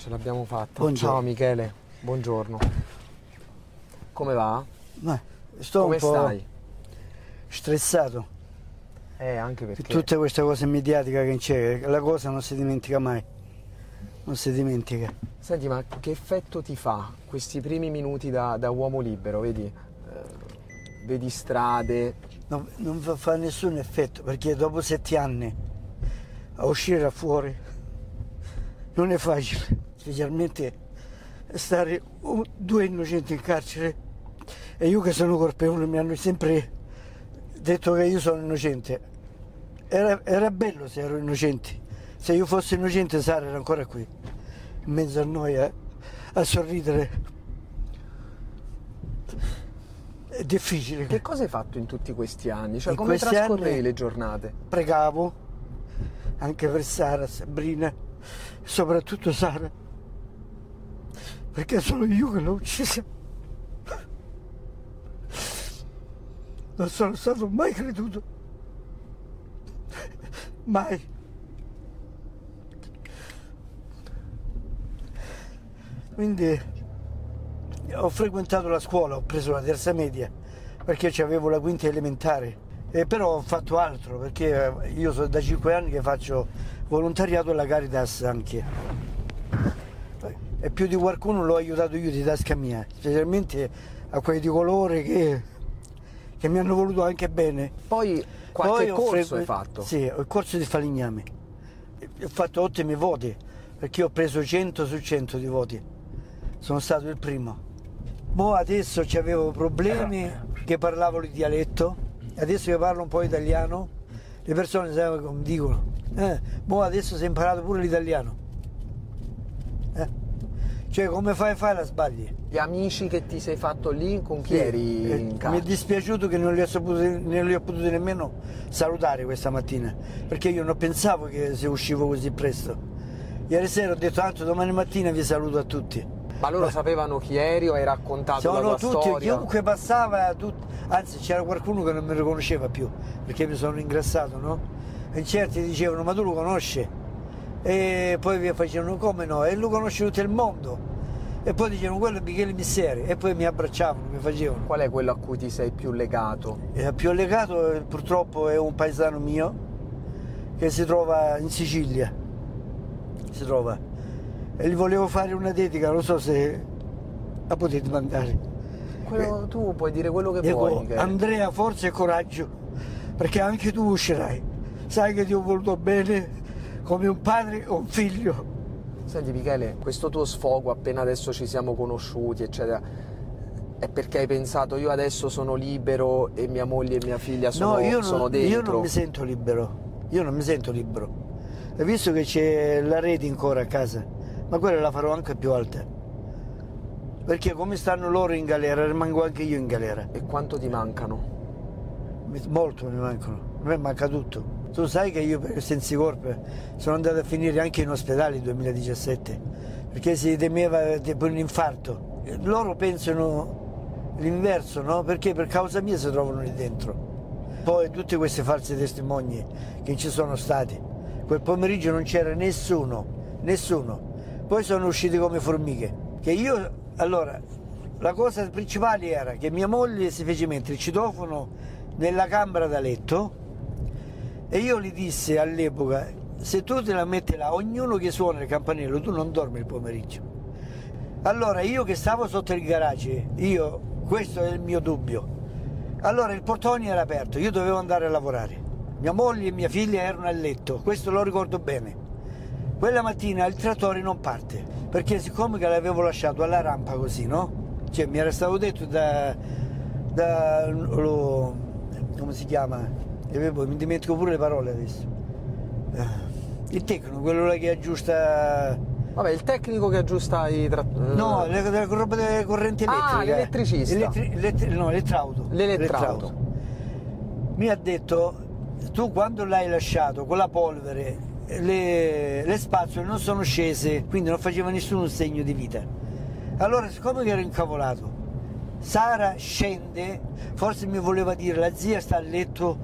Ce l'abbiamo fatta. Buongiorno. Ciao Michele, buongiorno. Come va? Ma sto Come un po' stai? stressato Eh, anche per perché tutte queste cose mediatiche che c'è. La cosa non si dimentica mai. Non si dimentica. Senti, ma che effetto ti fa questi primi minuti da, da uomo libero? Vedi, eh, vedi strade, Non, non fa nessun effetto perché dopo sette anni a uscire da fuori non è facile, specialmente stare due innocenti in carcere e io che sono colpevole mi hanno sempre detto che io sono innocente. Era, era bello se ero innocente, se io fossi innocente Sara era ancora qui, in mezzo a noi a, a sorridere. È difficile. Che cosa hai fatto in tutti questi anni? Cioè, In come questi trascorrevi anni- le giornate? pregavo anche per Sara, Sabrina, soprattutto Sara, perché sono io che l'ho uccisa. Non sono stato mai creduto, mai. Quindi ho frequentato la scuola, ho preso la terza media perché avevo la quinta elementare. E però ho fatto altro perché io sono da cinque anni che faccio volontariato alla Caritas anche. E più di qualcuno l'ho aiutato io di tasca mia, specialmente a quelli di colore che, che mi hanno voluto anche bene. Poi qualche Poi corso frequ- hai fatto? Sì, ho il corso di falegname. Ho fatto ottimi voti perché ho preso 100 su 100 di voti. Sono stato il primo. Mo adesso avevo problemi che parlavo il dialetto, adesso che parlo un po' italiano, le persone sai, come dicono, eh, mo adesso si è imparato pure l'italiano. Eh? Cioè come fai a fare la sbagli? Gli amici che ti sei fatto lì, con chi Sì, eri eh, in mi è casa? dispiaciuto che non li, ho saputi, non li ho potuti nemmeno salutare questa mattina, perché io non pensavo che se uscivo così presto. Ieri sera ho detto tanto domani mattina vi saluto a tutti. Ma loro sapevano chi eri o hai raccontato la Sono tua tutti, storia? chiunque passava, tut- anzi c'era qualcuno che non mi riconosceva più, perché mi sono ingrassato, no? E certi dicevano, ma tu lo conosci? E poi vi facevano, come no? E lo conosce tutto il mondo. E poi dicevano, quello è Michele Misseri. E poi mi abbracciavano, mi facevano. Qual è quello a cui ti sei più legato? Eh, più legato eh, purtroppo è un paesano mio che si trova in Sicilia. Si trova. E gli volevo fare una dedica, non so se la potete mandare. Quello- tu puoi dire quello che vuoi. Michele. Andrea, forza e coraggio, perché anche tu uscirai. Sai che ti ho voluto bene come un padre o un figlio. Senti Michele, questo tuo sfogo appena adesso ci siamo conosciuti, eccetera, è perché hai pensato io adesso sono libero e mia moglie e mia figlia sono, no, io sono non, dentro? io non mi sento libero. Io non mi sento libero. Hai visto che c'è la rete ancora a casa? Ma quella la farò anche più alta. Perché come stanno loro in galera, rimango anche io in galera. E quanto ti mancano? Molto mi mancano, a me manca tutto. Tu sai che io per sensi corpo sono andato a finire anche in ospedale nel 2017 perché si temeva tipo un infarto. Loro pensano l'inverso, no? Perché per causa mia si trovano lì dentro. Poi tutte queste false testimoni che ci sono stati. Quel pomeriggio non c'era nessuno, nessuno. Poi sono usciti come formiche. Che io, allora, la cosa principale era che mia moglie si fece mettere il citofono nella camera da letto e io gli dissi all'epoca se tu te la metti là ognuno che suona il campanello tu non dormi il pomeriggio. Allora io che stavo sotto il garage io questo è il mio dubbio. Allora il portone era aperto io dovevo andare a lavorare. Mia moglie e mia figlia erano a letto questo lo ricordo bene. Quella mattina il trattore non parte perché siccome che l'avevo lasciato alla rampa così no? Cioè mi era stato detto da, da lo, come si chiama mi dimentico pure le parole adesso Eh, il tecnico quello là che aggiusta Vabbè, il tecnico che aggiusta i trattori. No, le, le robe delle correnti elettriche. Ah, l'elettricista. Elettri- elettri- no, l'elettrauto. L'elettrauto. Mi ha detto, tu quando l'hai lasciato con la polvere, le, le spazzole non sono scese, quindi non faceva nessuno segno di vita. Allora, siccome ero incavolato, Sara scende, forse mi voleva dire la zia sta a letto,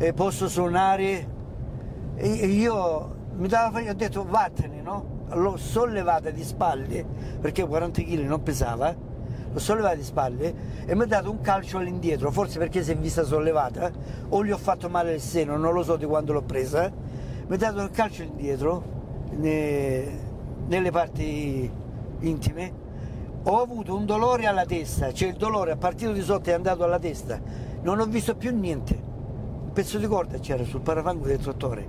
eh, posso suonare, e io mi dava ho detto vattene, no? L'ho sollevata di spalle, perché 40 kg non pesava, l'ho sollevata di spalle e mi ha dato un calcio all'indietro, forse perché si è vista sollevata, o gli ho fatto male il seno, non lo so di quando l'ho presa, mi ha dato il calcio indietro, ne- nelle parti intime, ho avuto un dolore alla testa, cioè il dolore a partire di sotto è andato alla testa, non ho visto più niente, un pezzo di corda c'era sul parafango del trattore.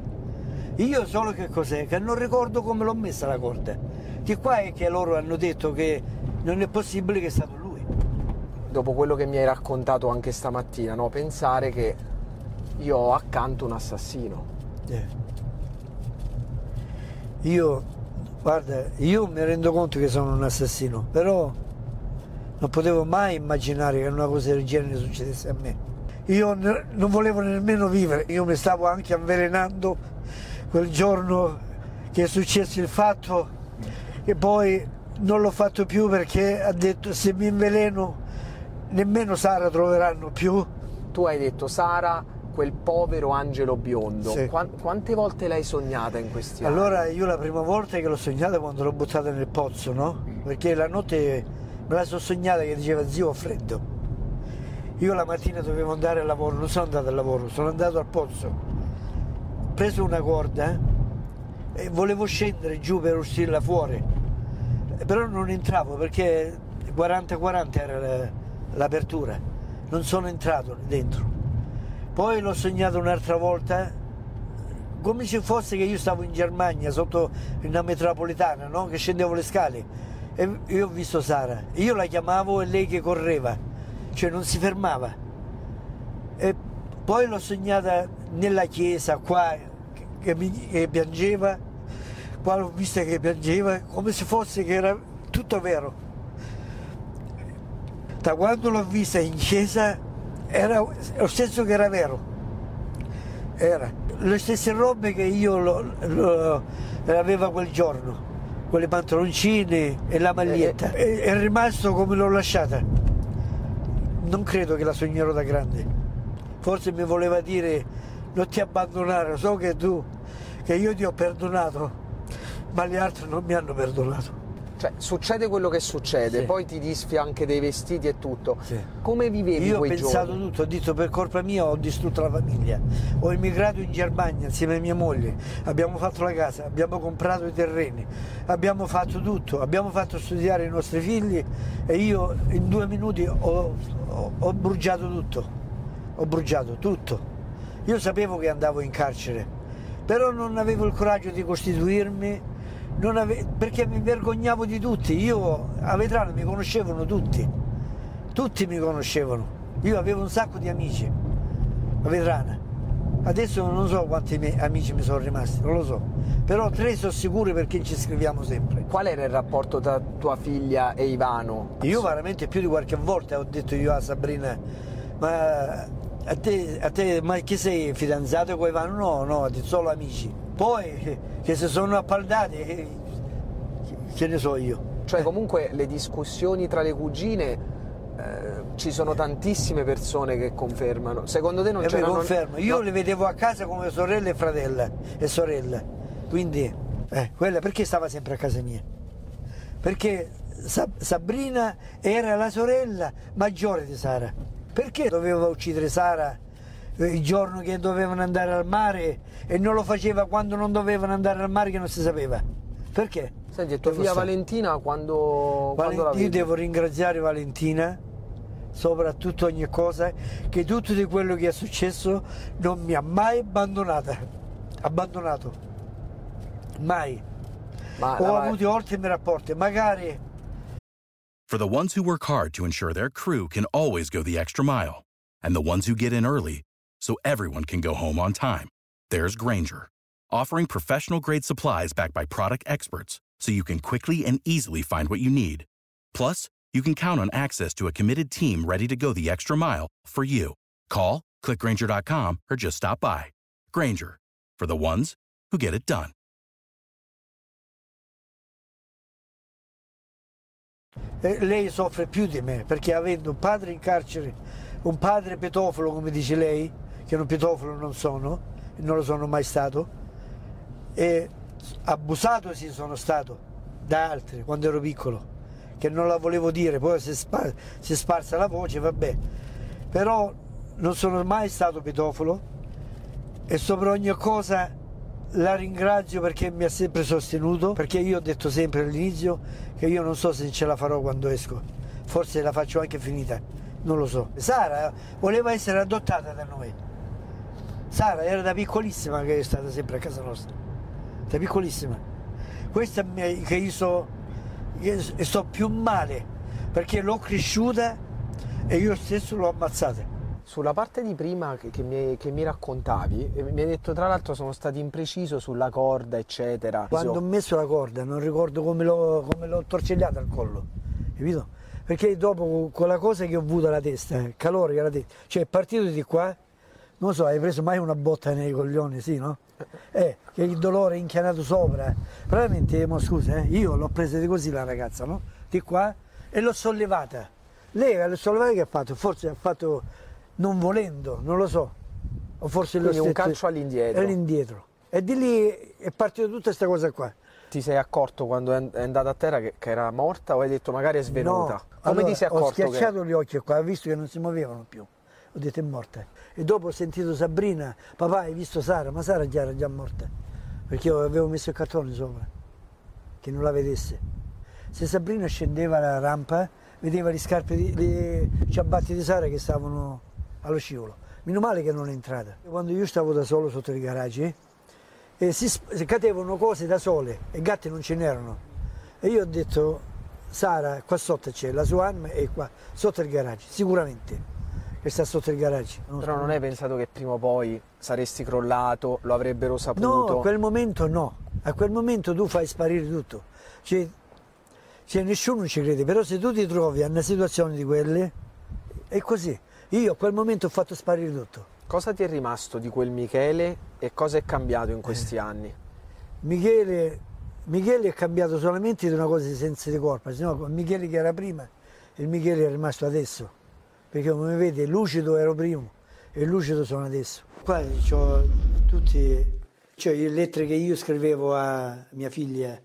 Io solo che cos'è? Che non ricordo come l'ho messa la corda. Che qua è che loro hanno detto che non è possibile che è stato lui. Dopo quello che mi hai raccontato anche stamattina, no? Pensare che io ho accanto un assassino. Eh. Io, guarda, io mi rendo conto che sono un assassino, però non potevo mai immaginare che una cosa del genere succedesse a me. Io non volevo nemmeno vivere, io mi stavo anche avvelenando quel giorno che è successo il fatto e poi non l'ho fatto più perché ha detto se mi inveleno nemmeno Sara troveranno più. Tu hai detto Sara, quel povero angelo biondo. Sì. Quan- quante volte l'hai sognata in questi anni? Allora io la prima volta che l'ho sognata quando l'ho buttata nel pozzo, no? Perché la notte me la sono sognata che diceva zio ho freddo. Io la mattina dovevo andare al lavoro, non sono andato al lavoro, sono andato al pozzo. Ho preso una corda e volevo scendere giù per uscirla fuori. Però non entravo perché 40-40 era la- l'apertura. Non sono entrato dentro. Poi l'ho sognato un'altra volta come se fosse che io stavo in Germania sotto una metropolitana, no? che scendevo le scale e io ho visto Sara. Io la chiamavo e lei che correva, cioè non si fermava. E poi l'ho sognata nella chiesa qua che, mi- che piangeva, qua l'ho vista che piangeva, come se fosse che era tutto vero. Da quando l'ho vista in chiesa era lo stesso che era vero era le stesse robe che io lo, lo- aveva quel giorno, quelle pantaloncine e la maglietta. È, è rimasto come l'ho lasciata. Non credo che la sognerò da grande. Forse mi voleva dire non ti abbandonare, so che tu, che io ti ho perdonato, ma gli altri non mi hanno perdonato. Cioè, succede quello che succede, Sì. poi ti disfi anche dei vestiti e tutto. Sì. Come vivevi Io ho pensato giorni? tutto, ho detto per colpa mia ho distrutto la famiglia. Ho emigrato in Germania insieme a mia moglie, abbiamo fatto la casa, abbiamo comprato i terreni, abbiamo fatto tutto, abbiamo fatto studiare i nostri figli e io in due minuti ho, ho- ho bruciato tutto, ho bruciato tutto. Io sapevo che andavo in carcere, però non avevo il coraggio di costituirmi ave- perché mi vergognavo di tutti. Io a Vetrano mi conoscevano tutti, tutti mi conoscevano. Io avevo un sacco di amici a Vetrana. Adesso non so quanti miei amici mi sono rimasti, non lo so. Però tre sono sicuri perché ci scriviamo sempre. Qual era il rapporto tra tua figlia e Ivano? Io veramente più di qualche volta ho detto io a Sabrina, ma a te, a te ma che sei fidanzato con Ivano? No, no, solo amici. Poi che se sono appaldati, eh, che ne so io. Cioè, comunque le discussioni tra le cugine eh, ci sono tantissime persone che confermano. Secondo te non E c'è confermo, io no, le vedevo a casa come sorelle e fratella e sorelle. Quindi, eh, quella perché stava sempre a casa mia? Perché Sa- Sabrina era la sorella maggiore di Sara. Perché doveva uccidere Sara eh, il giorno che dovevano andare al mare e non lo faceva quando non dovevano andare al mare che non si sapeva? Perché? Senti, tua figlia stare- Valentina quando, quando la Valen- io devo ringraziare Valentina, soprattutto ogni cosa, che tutto di quello che è successo non mi ha mai abbandonata. Abbandonato. Mai. Ma Ho la- avuto ottimi rapporti, magari For the ones who work hard to ensure their crew can always go the extra mile, and the ones who get in early so everyone can go home on time, there's Granger, offering professional grade supplies backed by product experts so you can quickly and easily find what you need. Plus, you can count on access to a committed team ready to go the extra mile for you. Call, clickgranger.com, or just stop by. Granger, for the ones who get it done. E lei soffre più di me perché avendo un padre in carcere, un padre pedofilo come dice lei, che un pedofilo non sono, non lo sono mai stato, e abusato sì sono stato da altri quando ero piccolo, che non la volevo dire, poi si è, spar- si è sparsa la voce, vabbè, però non sono mai stato pedofilo e sopra ogni cosa la ringrazio perché mi ha sempre sostenuto, perché io ho detto sempre all'inizio che io non so se ce la farò quando esco, forse la faccio anche finita, non lo so. Sara voleva essere adottata da noi. Sara era da piccolissima che è stata sempre a casa nostra, da piccolissima. Questa mi- che io so, io sto più male perché l'ho cresciuta e io stesso l'ho ammazzata. Sulla parte di prima che, mi, che mi raccontavi, eh, mi hai detto tra l'altro sono stati impreciso sulla corda, eccetera. Quando ho messo la corda non ricordo come l'ho, come l'ho torcegliata al collo, capito? Perché dopo quella cosa che ho avuto alla testa, il calore che alla testa, cioè è partito di qua, non so, hai preso mai una botta nei coglioni, sì, no? Eh, che il dolore è inchianato sopra. Praticamente, mo scusa, eh, io l'ho presa di così la ragazza, no? Di qua e l'ho sollevata. Lei l'ha sollevata che ha fatto? Forse ha fatto non volendo, non lo so. O forse Quindi l'ho un calcio all'indietro. all'indietro. E di lì è partita tutta questa cosa qua. Ti sei accorto quando è andata a terra che, che era morta o hai detto magari è svenuta? No, Come allora, ti sei ho accorto? che- schiacciato gli occhi qua, ho visto che non si muovevano più. Ho detto è morta. E dopo ho sentito Sabrina, papà hai visto Sara? Ma Sara già era già morta. Perché io avevo messo il cartone sopra, che non la vedesse. Se Sabrina scendeva la rampa, vedeva le scarpe, di, le ciabatte di Sara che stavano allo scivolo. Meno male che non è entrata. Quando io stavo da solo sotto i garaggi, e si, si cadevano cose da sole e gatti non ce n'erano. E io ho detto, Sara, qua sotto c'è la sua arma e qua, sotto il garage, sicuramente, che sta sotto il garage. Però non hai pensato che prima o poi saresti crollato, lo avrebbero saputo? No, a quel momento no, a quel momento tu fai sparire tutto. Cioè, cioè, nessuno ci crede, però se tu ti trovi a una situazione di quelle, è così. Io a quel momento ho fatto sparire tutto. Cosa ti è rimasto di quel Michele e cosa è cambiato in Eh. questi anni? Michele, Michele è cambiato solamente di una cosa di senso di colpa, sennò Michele che era prima e il Michele è rimasto adesso, perché come vede lucido ero prima e lucido sono adesso. Qua ho tutte cioè, le lettere che io scrivevo a mia figlia,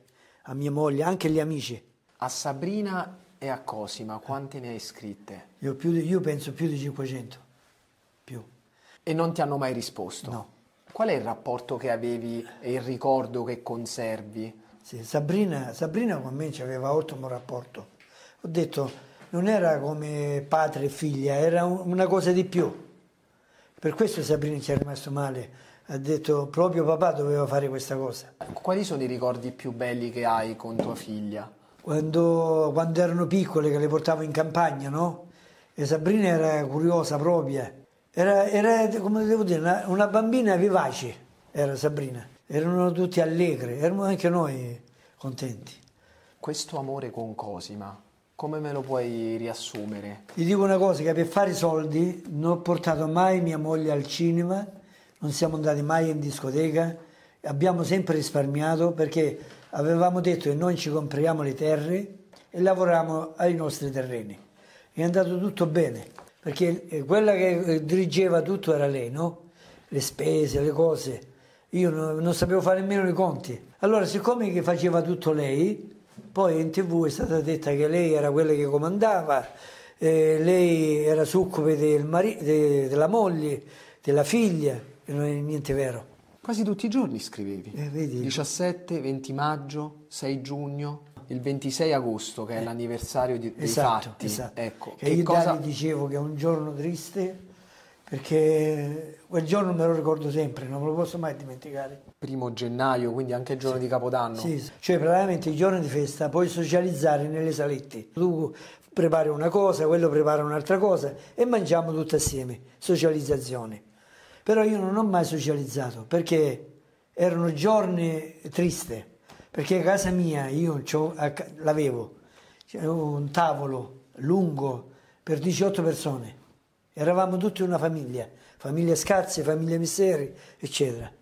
a mia moglie, anche agli amici. A Sabrina e a Cosima, quante ne hai scritte? Io, più io penso più di 500, più. E non ti hanno mai risposto? No. Qual è il rapporto che avevi e il ricordo che conservi? Sì, Sabrina, Sabrina con me aveva ottimo rapporto. Ho detto, non era come padre e figlia, era un- una cosa di più. Per questo Sabrina ci è rimasto male. Ha detto, proprio papà doveva fare questa cosa. Quali sono i ricordi più belli che hai con tua figlia? Quando, quando erano piccole, che le portavo in campagna, no? E Sabrina era curiosa propria. Era, era, come devo dire, una, una bambina vivace, era Sabrina. Erano tutti allegri, erano anche noi contenti. Questo amore con Cosima, come me lo puoi riassumere? Ti dico una cosa, che per fare soldi non ho portato mai mia moglie al cinema, non siamo andati mai in discoteca, abbiamo sempre risparmiato perché avevamo detto che noi ci compriamo le terre e lavoriamo ai nostri terreni. È andato tutto bene, perché eh, quella che eh, dirigeva tutto era lei, no? Le spese, le cose. Io non, non sapevo fare nemmeno i conti. Allora, siccome che faceva tutto lei, poi in tv è stata detta che lei era quella che comandava, eh, lei era succube del mari- de- della moglie, della figlia, e non è niente vero. Quasi tutti i giorni scrivevi. Eh, vedi. 17, 20 maggio, 6 giugno, il 26 agosto che è l'anniversario di- dei Esatto, fatti. esatto. Ecco, Che che io cosa... Dicevo che è un giorno triste perché quel giorno me lo ricordo sempre, non me lo posso mai dimenticare. Primo gennaio, quindi anche il giorno di Capodanno. Sì, sì. cioè praticamente i giorni di festa puoi socializzare nelle salette. Tu prepari una cosa, quello prepara un'altra cosa e mangiamo tutti assieme, socializzazione. Però io non ho mai socializzato perché erano giorni tristi, perché a casa mia io l'avevo, un tavolo lungo per 18 persone, eravamo tutti una famiglia, famiglie scarse, famiglie misteri, eccetera.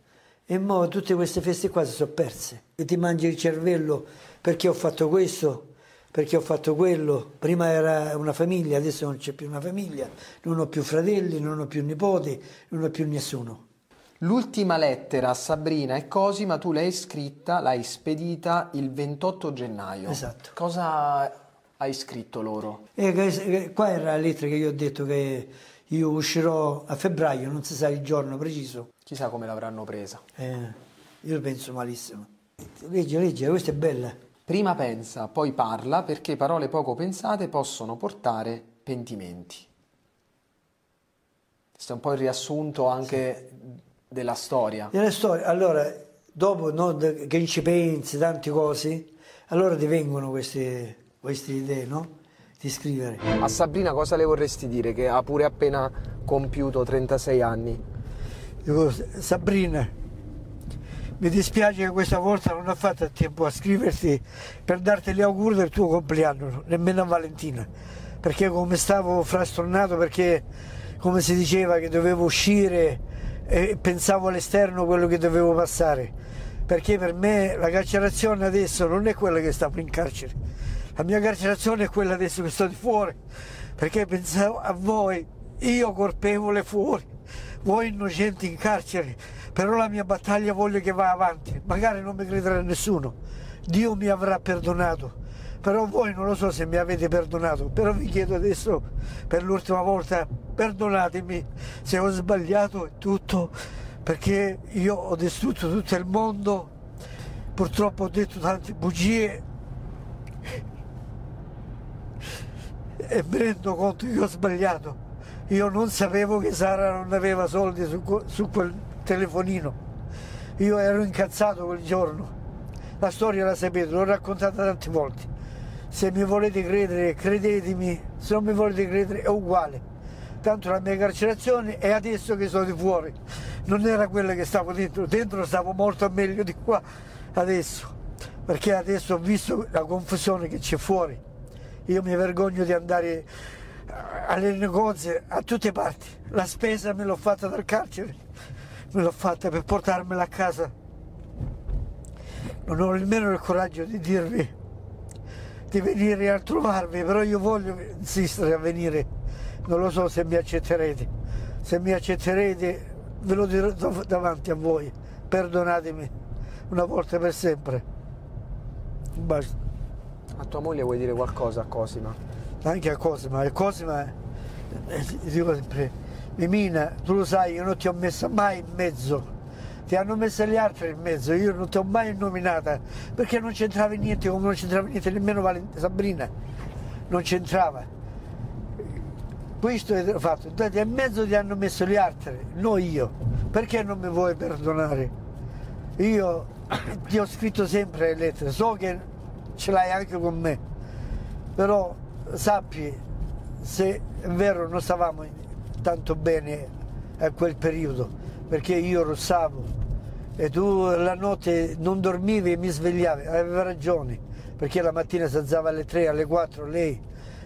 E ora tutte queste feste qua si sono perse e ti mangi il cervello perché ho fatto questo, perché ho fatto quello. Prima era una famiglia, adesso non c'è più una famiglia, non ho più fratelli, non ho più nipoti, non ho più nessuno. L'ultima lettera a Sabrina e Cosima tu l'hai scritta, l'hai spedita il 28 gennaio. Esatto. Cosa hai scritto loro? Eh, qua era la lettera che io ho detto che io uscirò a febbraio, non si sa il giorno preciso. Chissà come l'avranno presa. Eh, io penso malissimo. Leggi, leggi, questa è bella. Prima pensa, poi parla, perché parole poco pensate possono portare pentimenti. Questo è un po' il riassunto anche sì. della storia. Della storia, allora, dopo no, che ci pensi, tante cose, allora ti vengono queste, queste idee, no? Di scrivere. A Sabrina cosa le vorresti dire che ha pure appena compiuto 36 anni? Dico, Sabrina, mi dispiace che questa volta non ho fatto tempo a scriverti per darti gli auguri del tuo compleanno, nemmeno a Valentina, perché come stavo frastornato, perché come si diceva che dovevo uscire e pensavo all'esterno quello che dovevo passare, perché per me la carcerazione adesso non è quella che stavo in carcere, la mia carcerazione è quella adesso che sto di fuori, perché pensavo a voi, io colpevole fuori, voi innocenti in carcere però la mia battaglia voglio che va avanti, magari non mi crederà nessuno, Dio mi avrà perdonato, però voi non lo so se mi avete perdonato, però vi chiedo adesso per l'ultima volta perdonatemi se ho sbagliato tutto, perché io ho distrutto tutto il mondo, purtroppo ho detto tante bugie e mi rendo conto che ho sbagliato. Io non sapevo che Sara non aveva soldi su, su quel telefonino. Io ero incazzato quel giorno. La storia la sapete, l'ho raccontata tante volte. Se mi volete credere, credetemi, se non mi volete credere è uguale. Tanto la mia carcerazione è adesso che sono di fuori, non era quella che stavo dentro, dentro stavo molto meglio di qua adesso, perché adesso ho visto la confusione che c'è fuori. Io mi vergogno di andare alle negozi a tutte parti, la spesa me l'ho fatta dal carcere me l'ho fatta per portarmela a casa. Non ho nemmeno il coraggio di dirvi di venire a trovarmi, però io voglio insistere a venire. Non lo so se mi accetterete. Se mi accetterete ve lo dirò davanti a voi. Perdonatemi una volta per sempre. Basta. A tua moglie vuoi dire qualcosa a Cosima? Anche a Cosima, e Cosima eh, dico sempre Mimina, tu lo sai, io non ti ho messa mai in mezzo. Ti hanno messo gli altri in mezzo, io non ti ho mai nominata perché non c'entrava niente, come non c'entrava niente nemmeno Valent- Sabrina, non c'entrava. Questo è fatto, Dati in mezzo ti hanno messo gli altri, non io. Perché non mi vuoi perdonare? Io ti ho scritto sempre le lettere, so che ce l'hai anche con me, però sappi se è vero non stavamo tanto bene a quel periodo perché io rossavo e tu la notte non dormivi e mi svegliavi, aveva ragione perché la mattina si alzava alle 3, alle 4 lei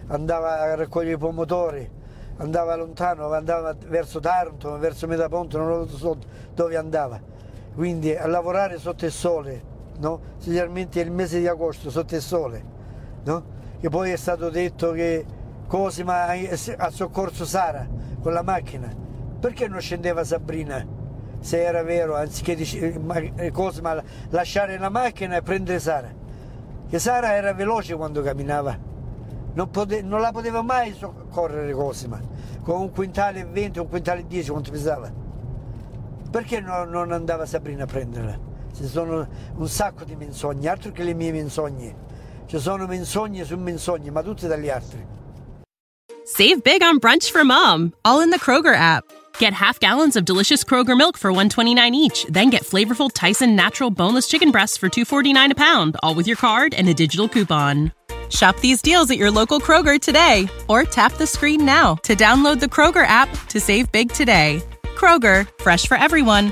andava a raccogliere i pomodori, andava lontano, andava verso Taranto, verso Metaponto, non lo so dove andava. Quindi a lavorare sotto il sole, no? specialmente il mese di agosto sotto il sole, no? che poi è stato detto che Cosima ha soccorso Sara con la macchina. Perché non scendeva Sabrina? Se era vero, anziché eh, Cosima lasciare la macchina e prendere Sara. Che Sara era veloce quando camminava. Non, pote, non la poteva mai soccorrere Cosima. Con un quintale e 20, un quintale e 10 quanto pesava. Perché no, non andava Sabrina a prenderla? Ci sono un sacco di menzogne, altro che le mie menzogne. Ci sono menzogne su menzogne, ma tutte dagli altri. Save big on brunch for mom, all in the Kroger app. Get half gallons of delicious Kroger milk for 129 each, then get flavorful Tyson natural boneless chicken breasts for 249 a pound, all with your card and a digital coupon. Shop these deals at your local Kroger today or tap the screen now to download the Kroger app to save big today. Kroger, fresh for everyone.